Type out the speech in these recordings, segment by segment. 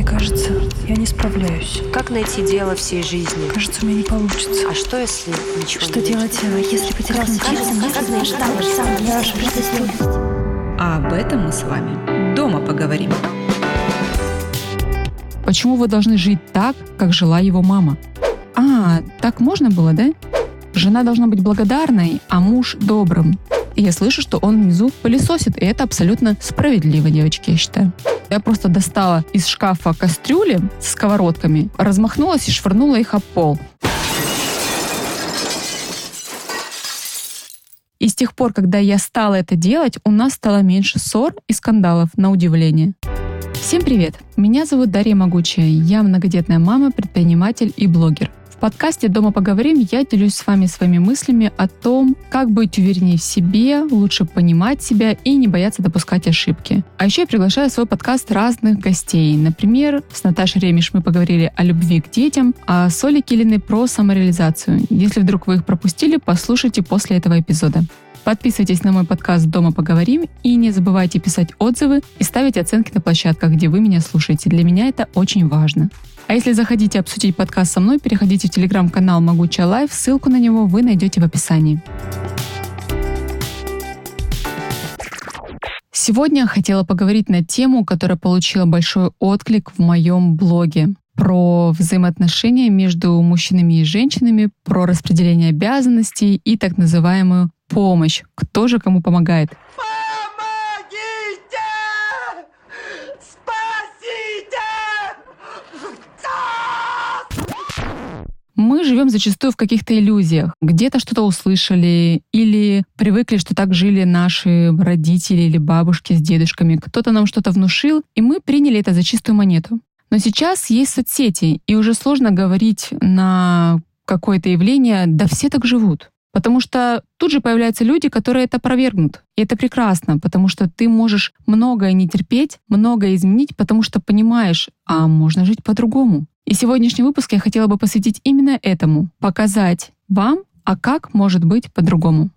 Мне кажется, я не справляюсь. Как найти дело всей жизни? Кажется, у меня не получится. А что, если ничего Что не делать, а, если потерять А об этом мы с вами дома поговорим. Почему вы должны жить так, как жила его мама? А, так можно было, да? Жена должна быть благодарной, а муж добрым. И я слышу, что он внизу пылесосит, и это абсолютно справедливо, девочки, я считаю. Я просто достала из шкафа кастрюли с сковородками, размахнулась и швырнула их об пол. И с тех пор, когда я стала это делать, у нас стало меньше ссор и скандалов, на удивление. Всем привет! Меня зовут Дарья Могучая. Я многодетная мама, предприниматель и блогер. Подкасте «Дома поговорим» я делюсь с вами своими мыслями о том, как быть увереннее в себе, лучше понимать себя и не бояться допускать ошибки. А еще я приглашаю в свой подкаст разных гостей. Например, с Наташей Ремиш мы поговорили о любви к детям, а с Олей Килиной про самореализацию. Если вдруг вы их пропустили, послушайте после этого эпизода. Подписывайтесь на мой подкаст «Дома поговорим» и не забывайте писать отзывы и ставить оценки на площадках, где вы меня слушаете. Для меня это очень важно. А если захотите обсудить подкаст со мной, переходите в телеграм-канал «Могучая Life». Ссылку на него вы найдете в описании. Сегодня хотела поговорить на тему, которая получила большой отклик в моем блоге про взаимоотношения между мужчинами и женщинами, про распределение обязанностей и так называемую помощь. Кто же кому помогает? Помогите! Мы живем зачастую в каких-то иллюзиях. Где-то что-то услышали или привыкли, что так жили наши родители или бабушки с дедушками. Кто-то нам что-то внушил, и мы приняли это за чистую монету. Но сейчас есть соцсети, и уже сложно говорить на какое-то явление, да все так живут. Потому что тут же появляются люди, которые это опровергнут. И это прекрасно, потому что ты можешь многое не терпеть, многое изменить, потому что понимаешь, а можно жить по-другому. И сегодняшний выпуск я хотела бы посвятить именно этому. Показать вам, а как может быть по-другому.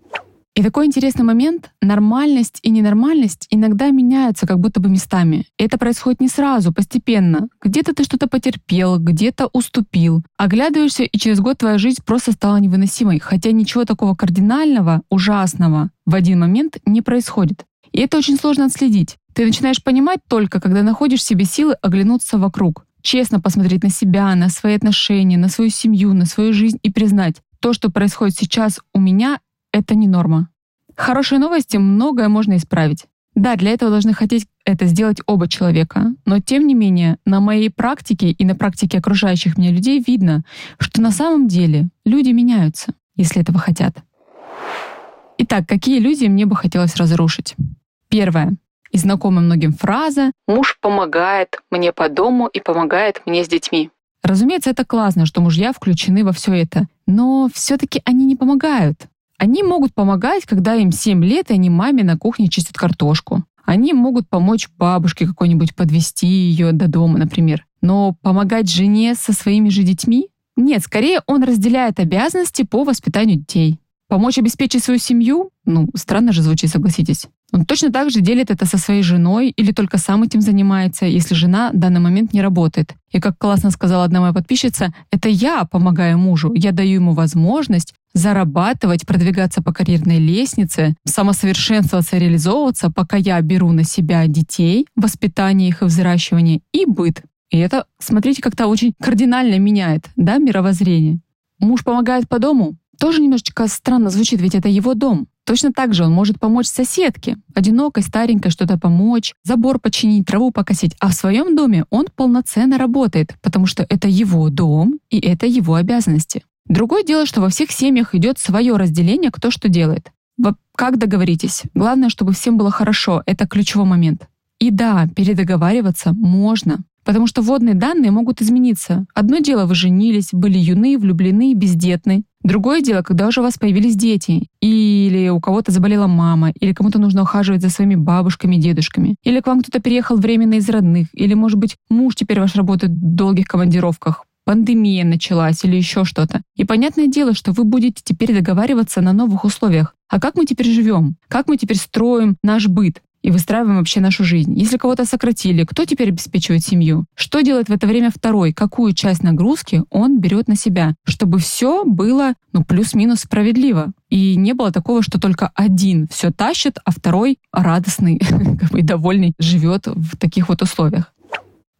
И такой интересный момент. Нормальность и ненормальность иногда меняются как будто бы местами. Это происходит не сразу, постепенно. Где-то ты что-то потерпел, где-то уступил. Оглядываешься, и через год твоя жизнь просто стала невыносимой. Хотя ничего такого кардинального, ужасного в один момент не происходит. И это очень сложно отследить. Ты начинаешь понимать только, когда находишь в себе силы оглянуться вокруг. Честно посмотреть на себя, на свои отношения, на свою семью, на свою жизнь и признать, то, что происходит сейчас у меня, это не норма. Хорошие новости, многое можно исправить. Да, для этого должны хотеть это сделать оба человека, но тем не менее на моей практике и на практике окружающих меня людей видно, что на самом деле люди меняются, если этого хотят. Итак, какие иллюзии мне бы хотелось разрушить? Первое. И знакомая многим фраза «муж помогает мне по дому и помогает мне с детьми». Разумеется, это классно, что мужья включены во все это, но все-таки они не помогают. Они могут помогать, когда им 7 лет, и они маме на кухне чистят картошку. Они могут помочь бабушке какой-нибудь подвести ее до дома, например. Но помогать жене со своими же детьми? Нет, скорее он разделяет обязанности по воспитанию детей. Помочь обеспечить свою семью? Ну, странно же звучит, согласитесь. Он точно так же делит это со своей женой или только сам этим занимается, если жена в данный момент не работает. И как классно сказала одна моя подписчица, это я помогаю мужу, я даю ему возможность зарабатывать, продвигаться по карьерной лестнице, самосовершенствоваться, реализовываться, пока я беру на себя детей, воспитание их и взращивание и быт. И это, смотрите, как-то очень кардинально меняет да, мировоззрение. Муж помогает по дому, тоже немножечко странно звучит, ведь это его дом. Точно так же он может помочь соседке, одинокой, старенькой что-то помочь, забор починить, траву покосить. А в своем доме он полноценно работает, потому что это его дом и это его обязанности. Другое дело, что во всех семьях идет свое разделение, кто что делает. Как договоритесь? Главное, чтобы всем было хорошо. Это ключевой момент. И да, передоговариваться можно. Потому что водные данные могут измениться. Одно дело, вы женились, были юны, влюблены, бездетны. Другое дело, когда уже у вас появились дети, или у кого-то заболела мама, или кому-то нужно ухаживать за своими бабушками, дедушками, или к вам кто-то переехал временно из родных, или, может быть, муж теперь ваш работает в долгих командировках, пандемия началась или еще что-то. И понятное дело, что вы будете теперь договариваться на новых условиях. А как мы теперь живем? Как мы теперь строим наш быт? И выстраиваем вообще нашу жизнь. Если кого-то сократили, кто теперь обеспечивает семью? Что делает в это время второй? Какую часть нагрузки он берет на себя? Чтобы все было, ну, плюс-минус справедливо. И не было такого, что только один все тащит, а второй радостный и довольный живет в таких вот условиях.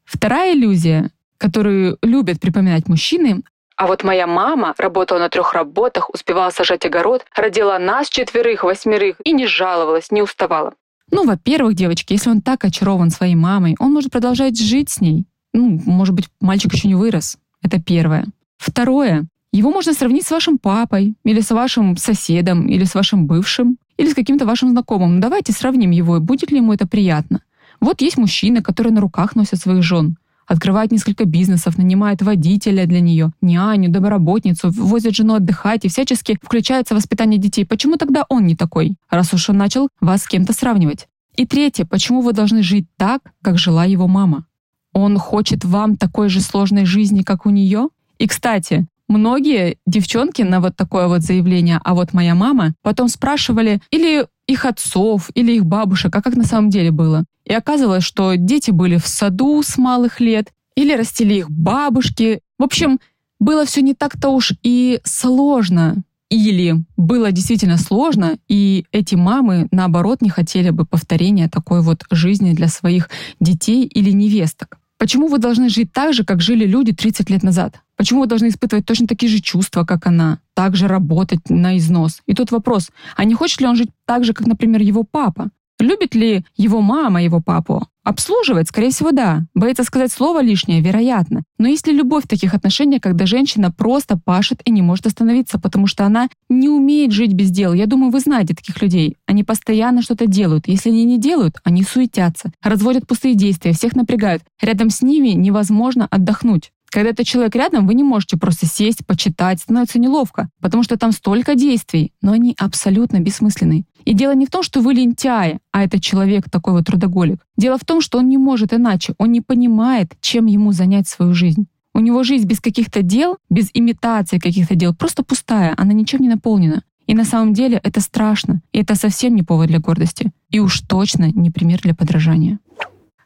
Вторая иллюзия, которую любят припоминать мужчины, а вот моя мама работала на трех работах, успевала сажать огород, родила нас четверых, восьмерых и не жаловалась, не уставала. Ну, во-первых, девочки, если он так очарован своей мамой, он может продолжать жить с ней. Ну, может быть, мальчик еще не вырос. Это первое. Второе. Его можно сравнить с вашим папой, или с вашим соседом, или с вашим бывшим, или с каким-то вашим знакомым. Ну, давайте сравним его, и будет ли ему это приятно. Вот есть мужчины, которые на руках носят своих жен открывает несколько бизнесов, нанимает водителя для нее, няню, домоработницу, возит жену отдыхать и всячески включается в воспитание детей. Почему тогда он не такой, раз уж он начал вас с кем-то сравнивать? И третье, почему вы должны жить так, как жила его мама? Он хочет вам такой же сложной жизни, как у нее? И, кстати, многие девчонки на вот такое вот заявление, а вот моя мама, потом спрашивали или их отцов, или их бабушек, а как на самом деле было. И оказывалось, что дети были в саду с малых лет, или растили их бабушки. В общем, было все не так-то уж и сложно. Или было действительно сложно, и эти мамы, наоборот, не хотели бы повторения такой вот жизни для своих детей или невесток. Почему вы должны жить так же, как жили люди 30 лет назад? Почему вы должны испытывать точно такие же чувства, как она? Также работать на износ? И тут вопрос, а не хочет ли он жить так же, как, например, его папа? Любит ли его мама его папу? Обслуживает? Скорее всего, да. Боится сказать слово лишнее? Вероятно. Но есть ли любовь в таких отношениях, когда женщина просто пашет и не может остановиться, потому что она не умеет жить без дела? Я думаю, вы знаете таких людей. Они постоянно что-то делают. Если они не делают, они суетятся, разводят пустые действия, всех напрягают. Рядом с ними невозможно отдохнуть. Когда это человек рядом, вы не можете просто сесть, почитать, становится неловко, потому что там столько действий, но они абсолютно бессмысленные. И дело не в том, что вы лентяй, а этот человек такой вот трудоголик. Дело в том, что он не может иначе, он не понимает, чем ему занять свою жизнь. У него жизнь без каких-то дел, без имитации каких-то дел, просто пустая, она ничем не наполнена. И на самом деле это страшно, и это совсем не повод для гордости. И уж точно не пример для подражания.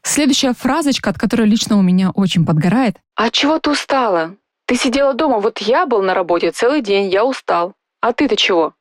Следующая фразочка, от которой лично у меня очень подгорает. «А чего ты устала? Ты сидела дома, вот я был на работе целый день, я устал. А ты-то чего?»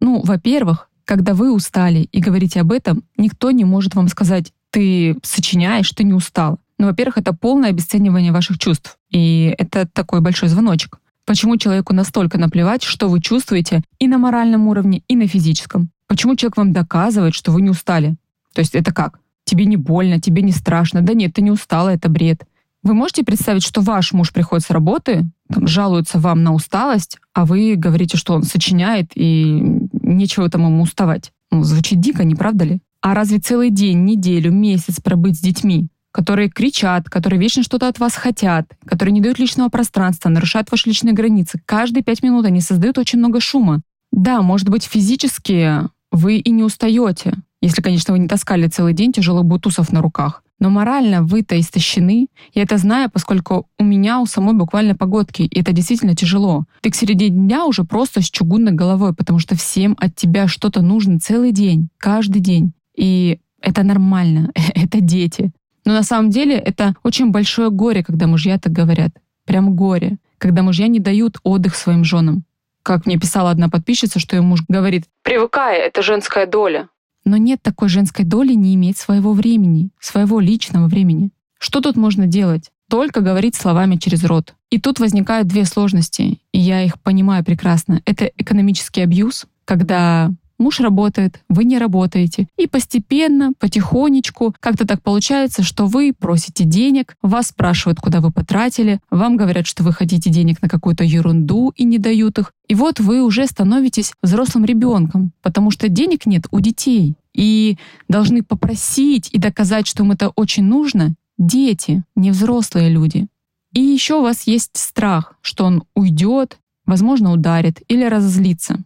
Ну, во-первых, когда вы устали и говорите об этом, никто не может вам сказать, ты сочиняешь, ты не устал. Ну, во-первых, это полное обесценивание ваших чувств. И это такой большой звоночек. Почему человеку настолько наплевать, что вы чувствуете и на моральном уровне, и на физическом? Почему человек вам доказывает, что вы не устали? То есть это как? Тебе не больно, тебе не страшно. Да нет, ты не устала, это бред. Вы можете представить, что ваш муж приходит с работы, там, жалуется вам на усталость, а вы говорите, что он сочиняет и нечего там ему уставать. Ну, звучит дико, не правда ли? А разве целый день, неделю, месяц пробыть с детьми, которые кричат, которые вечно что-то от вас хотят, которые не дают личного пространства, нарушают ваши личные границы. Каждые пять минут они создают очень много шума. Да, может быть, физически вы и не устаете, если, конечно, вы не таскали целый день тяжелых бутусов на руках. Но морально вы-то истощены. Я это знаю, поскольку у меня у самой буквально погодки, и это действительно тяжело. Ты к середине дня уже просто с чугунной головой, потому что всем от тебя что-то нужно целый день, каждый день. И это нормально, это дети. Но на самом деле это очень большое горе, когда мужья так говорят. Прям горе. Когда мужья не дают отдых своим женам. Как мне писала одна подписчица, что ее муж говорит, «Привыкай, это женская доля». Но нет такой женской доли не иметь своего времени, своего личного времени. Что тут можно делать? Только говорить словами через рот. И тут возникают две сложности, и я их понимаю прекрасно. Это экономический абьюз, когда муж работает, вы не работаете. И постепенно, потихонечку, как-то так получается, что вы просите денег, вас спрашивают, куда вы потратили, вам говорят, что вы хотите денег на какую-то ерунду и не дают их. И вот вы уже становитесь взрослым ребенком, потому что денег нет у детей. И должны попросить и доказать, что им это очень нужно, дети, не взрослые люди. И еще у вас есть страх, что он уйдет, возможно, ударит или разозлится.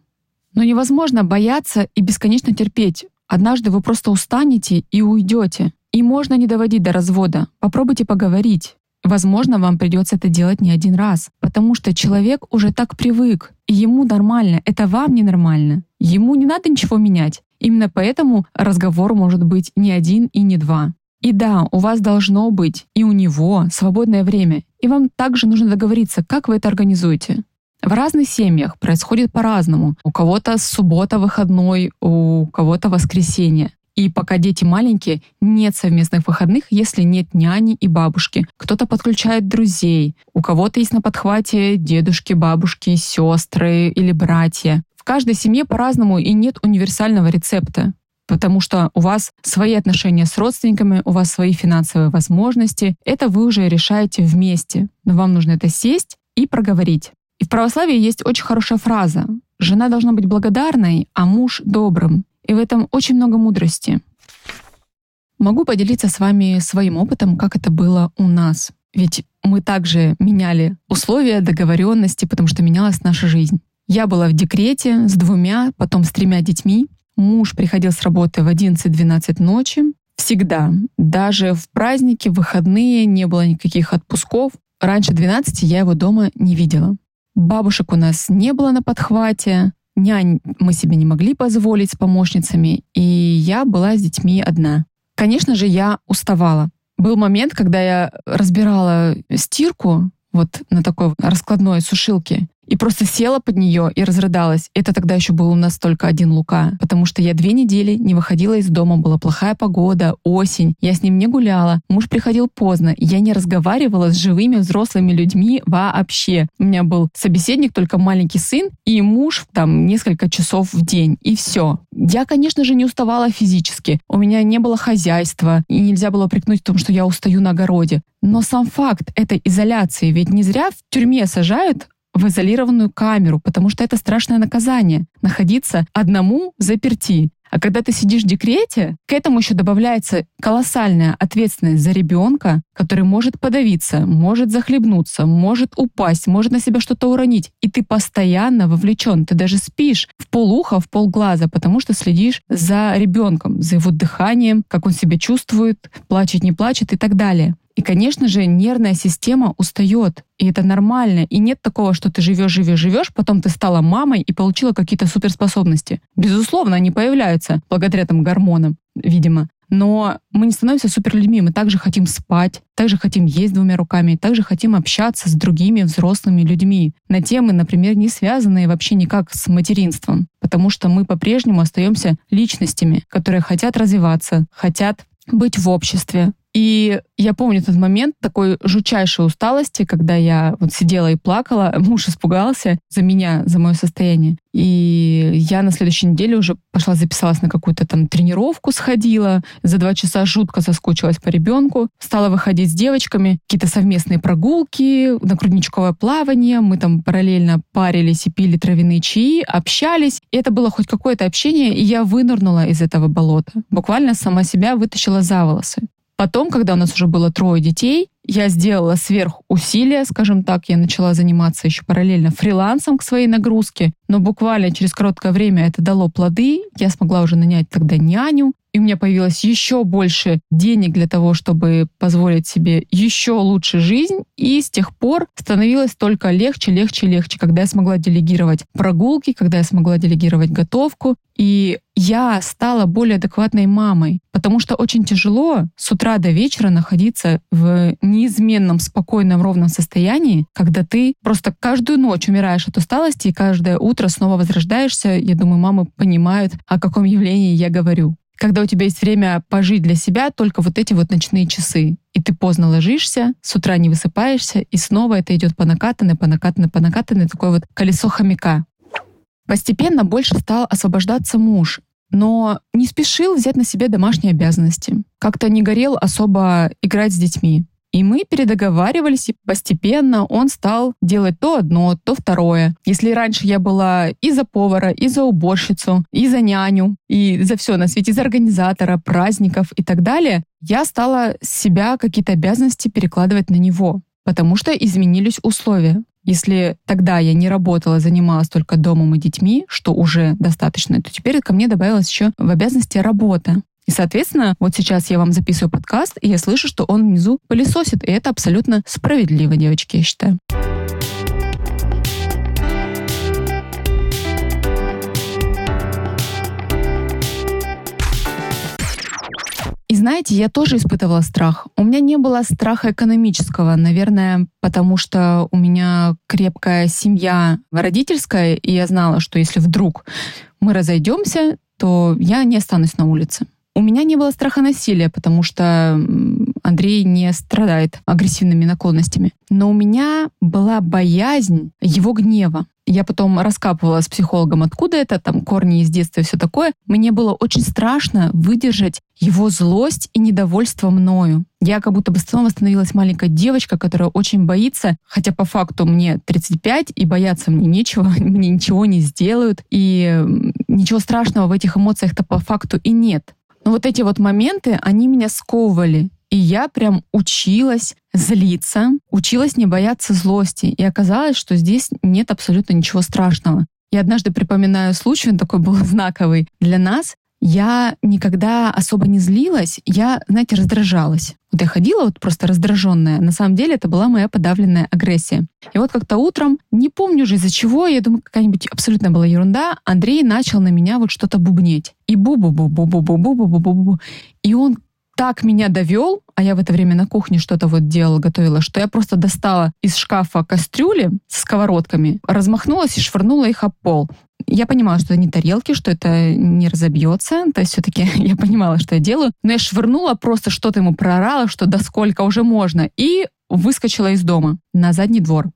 Но невозможно бояться и бесконечно терпеть. Однажды вы просто устанете и уйдете. И можно не доводить до развода. Попробуйте поговорить. Возможно, вам придется это делать не один раз, потому что человек уже так привык, и ему нормально, это вам ненормально. Ему не надо ничего менять. Именно поэтому разговор может быть не один и не два. И да, у вас должно быть и у него свободное время. И вам также нужно договориться, как вы это организуете. В разных семьях происходит по-разному. У кого-то суббота выходной, у кого-то воскресенье. И пока дети маленькие, нет совместных выходных, если нет няни и бабушки. Кто-то подключает друзей, у кого-то есть на подхвате дедушки, бабушки, сестры или братья. В каждой семье по-разному и нет универсального рецепта потому что у вас свои отношения с родственниками, у вас свои финансовые возможности. Это вы уже решаете вместе. Но вам нужно это сесть и проговорить. И в православии есть очень хорошая фраза. Жена должна быть благодарной, а муж — добрым. И в этом очень много мудрости. Могу поделиться с вами своим опытом, как это было у нас. Ведь мы также меняли условия, договоренности, потому что менялась наша жизнь. Я была в декрете с двумя, потом с тремя детьми. Муж приходил с работы в 11-12 ночи. Всегда. Даже в праздники, в выходные не было никаких отпусков. Раньше 12 я его дома не видела. Бабушек у нас не было на подхвате. Нянь мы себе не могли позволить с помощницами, и я была с детьми одна. Конечно же, я уставала. Был момент, когда я разбирала стирку вот на такой раскладной сушилке, и просто села под нее и разрыдалась. Это тогда еще был у нас только один Лука, потому что я две недели не выходила из дома, была плохая погода, осень, я с ним не гуляла, муж приходил поздно, я не разговаривала с живыми взрослыми людьми вообще. У меня был собеседник только маленький сын и муж там несколько часов в день, и все. Я, конечно же, не уставала физически. У меня не было хозяйства, и нельзя было прикнуть в том, что я устаю на огороде. Но сам факт этой изоляции, ведь не зря в тюрьме сажают в изолированную камеру, потому что это страшное наказание — находиться одному заперти. А когда ты сидишь в декрете, к этому еще добавляется колоссальная ответственность за ребенка, который может подавиться, может захлебнуться, может упасть, может на себя что-то уронить. И ты постоянно вовлечен. Ты даже спишь в полуха, в полглаза, потому что следишь за ребенком, за его дыханием, как он себя чувствует, плачет, не плачет и так далее. И, конечно же, нервная система устает. И это нормально. И нет такого, что ты живешь, живешь, живешь, потом ты стала мамой и получила какие-то суперспособности. Безусловно, они появляются благодаря там гормонам, видимо. Но мы не становимся суперлюдьми, мы также хотим спать, также хотим есть двумя руками, также хотим общаться с другими взрослыми людьми на темы, например, не связанные вообще никак с материнством, потому что мы по-прежнему остаемся личностями, которые хотят развиваться, хотят быть в обществе, и я помню тот момент такой жутчайшей усталости, когда я вот сидела и плакала, муж испугался за меня, за мое состояние. И я на следующей неделе уже пошла записалась на какую-то там тренировку, сходила, за два часа жутко соскучилась по ребенку, стала выходить с девочками, какие-то совместные прогулки, на грудничковое плавание, мы там параллельно парились и пили травяные чаи, общались, и это было хоть какое-то общение, и я вынырнула из этого болота. Буквально сама себя вытащила за волосы. Потом, когда у нас уже было трое детей, я сделала сверхусилия, скажем так, я начала заниматься еще параллельно фрилансом к своей нагрузке, но буквально через короткое время это дало плоды, я смогла уже нанять тогда няню, и у меня появилось еще больше денег для того, чтобы позволить себе еще лучше жизнь. И с тех пор становилось только легче, легче, легче, когда я смогла делегировать прогулки, когда я смогла делегировать готовку. И я стала более адекватной мамой, потому что очень тяжело с утра до вечера находиться в неизменном, спокойном, ровном состоянии, когда ты просто каждую ночь умираешь от усталости и каждое утро снова возрождаешься. Я думаю, мамы понимают, о каком явлении я говорю когда у тебя есть время пожить для себя, только вот эти вот ночные часы. И ты поздно ложишься, с утра не высыпаешься, и снова это идет по накатанной, по накатанной, по накатанной, такое вот колесо хомяка. Постепенно больше стал освобождаться муж, но не спешил взять на себя домашние обязанности. Как-то не горел особо играть с детьми. И мы передоговаривались, и постепенно он стал делать то одно, то второе. Если раньше я была и за повара, и за уборщицу, и за няню, и за все на свете, и за организатора, праздников и так далее, я стала себя какие-то обязанности перекладывать на него, потому что изменились условия. Если тогда я не работала, занималась только домом и детьми, что уже достаточно, то теперь ко мне добавилась еще в обязанности работа. И, соответственно, вот сейчас я вам записываю подкаст, и я слышу, что он внизу пылесосит. И это абсолютно справедливо, девочки, я считаю. знаете, я тоже испытывала страх. У меня не было страха экономического, наверное, потому что у меня крепкая семья родительская, и я знала, что если вдруг мы разойдемся, то я не останусь на улице. У меня не было страха насилия, потому что Андрей не страдает агрессивными наклонностями. Но у меня была боязнь его гнева. Я потом раскапывала с психологом, откуда это, там корни из детства и все такое. Мне было очень страшно выдержать его злость и недовольство мною. Я как будто бы снова становилась маленькая девочка, которая очень боится, хотя по факту мне 35, и бояться мне нечего, мне ничего не сделают, и ничего страшного в этих эмоциях-то по факту и нет. Но вот эти вот моменты, они меня сковывали. И я прям училась злиться, училась не бояться злости. И оказалось, что здесь нет абсолютно ничего страшного. Я однажды припоминаю случай, он такой был знаковый для нас я никогда особо не злилась, я, знаете, раздражалась. Вот я ходила вот просто раздраженная. На самом деле это была моя подавленная агрессия. И вот как-то утром, не помню уже из-за чего, я думаю, какая-нибудь абсолютно была ерунда, Андрей начал на меня вот что-то бубнеть. И бу-бу-бу-бу-бу-бу-бу-бу-бу-бу. И он так меня довел, а я в это время на кухне что-то вот делала, готовила, что я просто достала из шкафа кастрюли с сковородками, размахнулась и швырнула их об пол. Я понимала, что это не тарелки, что это не разобьется. То есть все-таки я понимала, что я делаю. Но я швырнула просто что-то ему проорала, что до сколько уже можно. И выскочила из дома на задний двор.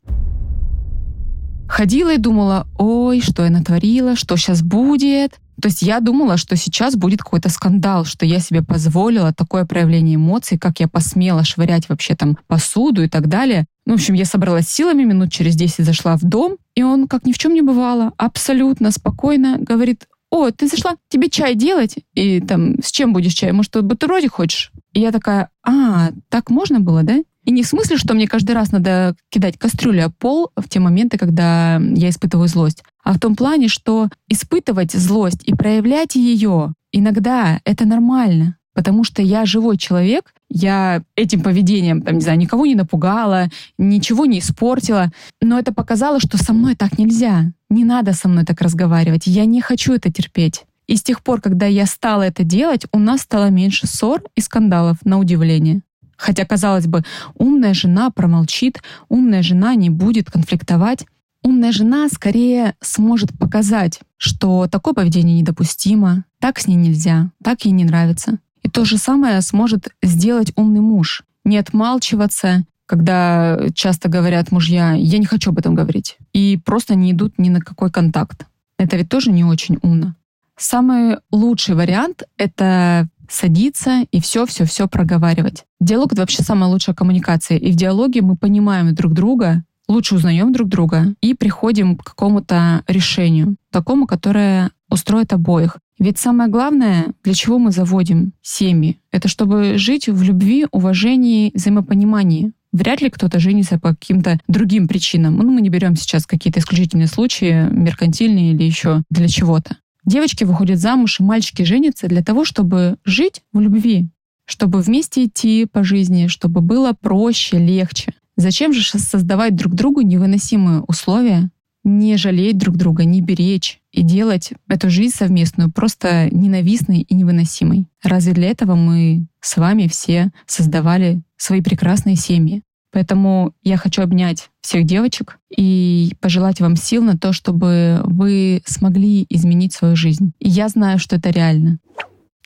Ходила и думала, ой, что я натворила, что сейчас будет. То есть я думала, что сейчас будет какой-то скандал, что я себе позволила такое проявление эмоций, как я посмела швырять вообще там посуду и так далее. Ну, в общем, я собралась силами, минут через 10 зашла в дом, и он, как ни в чем не бывало, абсолютно спокойно говорит, о, ты зашла, тебе чай делать? И там, с чем будешь чай? Может, бутербродик хочешь? И я такая, а, так можно было, да? И не в смысле, что мне каждый раз надо кидать кастрюлю о пол в те моменты, когда я испытываю злость, а в том плане, что испытывать злость и проявлять ее иногда это нормально, потому что я живой человек, я этим поведением, там, не знаю, никого не напугала, ничего не испортила, но это показало, что со мной так нельзя. Не надо со мной так разговаривать. Я не хочу это терпеть. И с тех пор, когда я стала это делать, у нас стало меньше ссор и скандалов, на удивление. Хотя, казалось бы, умная жена промолчит, умная жена не будет конфликтовать. Умная жена скорее сможет показать, что такое поведение недопустимо, так с ней нельзя, так ей не нравится. То же самое сможет сделать умный муж. Не отмалчиваться, когда часто говорят мужья, я не хочу об этом говорить, и просто не идут ни на какой контакт. Это ведь тоже не очень умно. Самый лучший вариант — это садиться и все-все-все проговаривать. Диалог — это вообще самая лучшая коммуникация. И в диалоге мы понимаем друг друга, лучше узнаем друг друга и приходим к какому-то решению, такому, которое устроит обоих. Ведь самое главное, для чего мы заводим семьи, это чтобы жить в любви, уважении, взаимопонимании. Вряд ли кто-то женится по каким-то другим причинам. Ну, мы не берем сейчас какие-то исключительные случаи, меркантильные или еще для чего-то. Девочки выходят замуж, и мальчики женятся для того, чтобы жить в любви, чтобы вместе идти по жизни, чтобы было проще, легче. Зачем же создавать друг другу невыносимые условия, не жалеть друг друга, не беречь и делать эту жизнь совместную просто ненавистной и невыносимой? Разве для этого мы с вами все создавали свои прекрасные семьи? Поэтому я хочу обнять всех девочек и пожелать вам сил на то, чтобы вы смогли изменить свою жизнь. И я знаю, что это реально.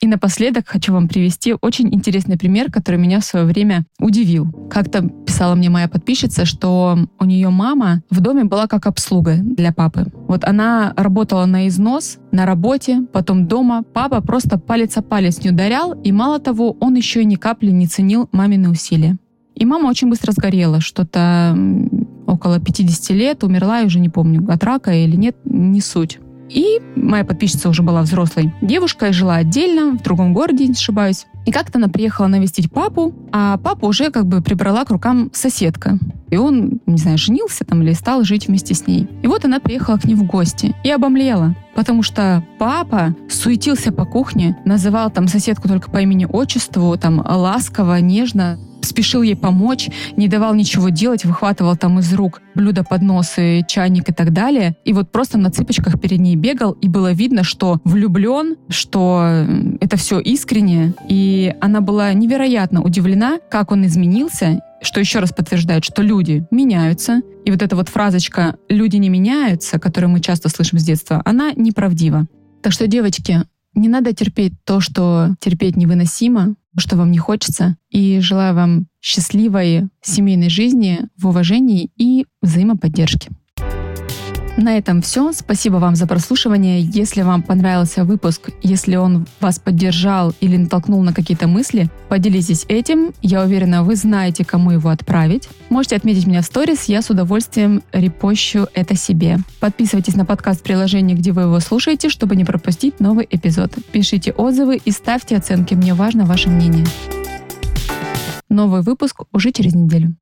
И напоследок хочу вам привести очень интересный пример, который меня в свое время удивил. Как-то писала мне моя подписчица, что у нее мама в доме была как обслуга для папы. Вот она работала на износ, на работе, потом дома. Папа просто палец о палец не ударял, и мало того, он еще и ни капли не ценил мамины усилия. И мама очень быстро сгорела, что-то около 50 лет, умерла, я уже не помню, от рака или нет, не суть. И моя подписчица уже была взрослой девушкой, жила отдельно, в другом городе, не ошибаюсь. И как-то она приехала навестить папу, а папа уже как бы прибрала к рукам соседка. И он, не знаю, женился там или стал жить вместе с ней. И вот она приехала к ней в гости и обомлела, потому что папа суетился по кухне, называл там соседку только по имени-отчеству, там ласково, нежно, спешил ей помочь, не давал ничего делать, выхватывал там из рук блюда, подносы, чайник и так далее. И вот просто на цыпочках перед ней бегал, и было видно, что влюблен, что это все искренне. И она была невероятно удивлена, как он изменился, что еще раз подтверждает, что люди меняются. И вот эта вот фразочка «люди не меняются», которую мы часто слышим с детства, она неправдива. Так что, девочки, не надо терпеть то, что терпеть невыносимо, что вам не хочется. И желаю вам счастливой семейной жизни в уважении и взаимоподдержке. На этом все. Спасибо вам за прослушивание. Если вам понравился выпуск, если он вас поддержал или натолкнул на какие-то мысли, поделитесь этим. Я уверена, вы знаете, кому его отправить. Можете отметить меня в сторис, я с удовольствием репощу это себе. Подписывайтесь на подкаст в приложении, где вы его слушаете, чтобы не пропустить новый эпизод. Пишите отзывы и ставьте оценки. Мне важно ваше мнение. Новый выпуск уже через неделю.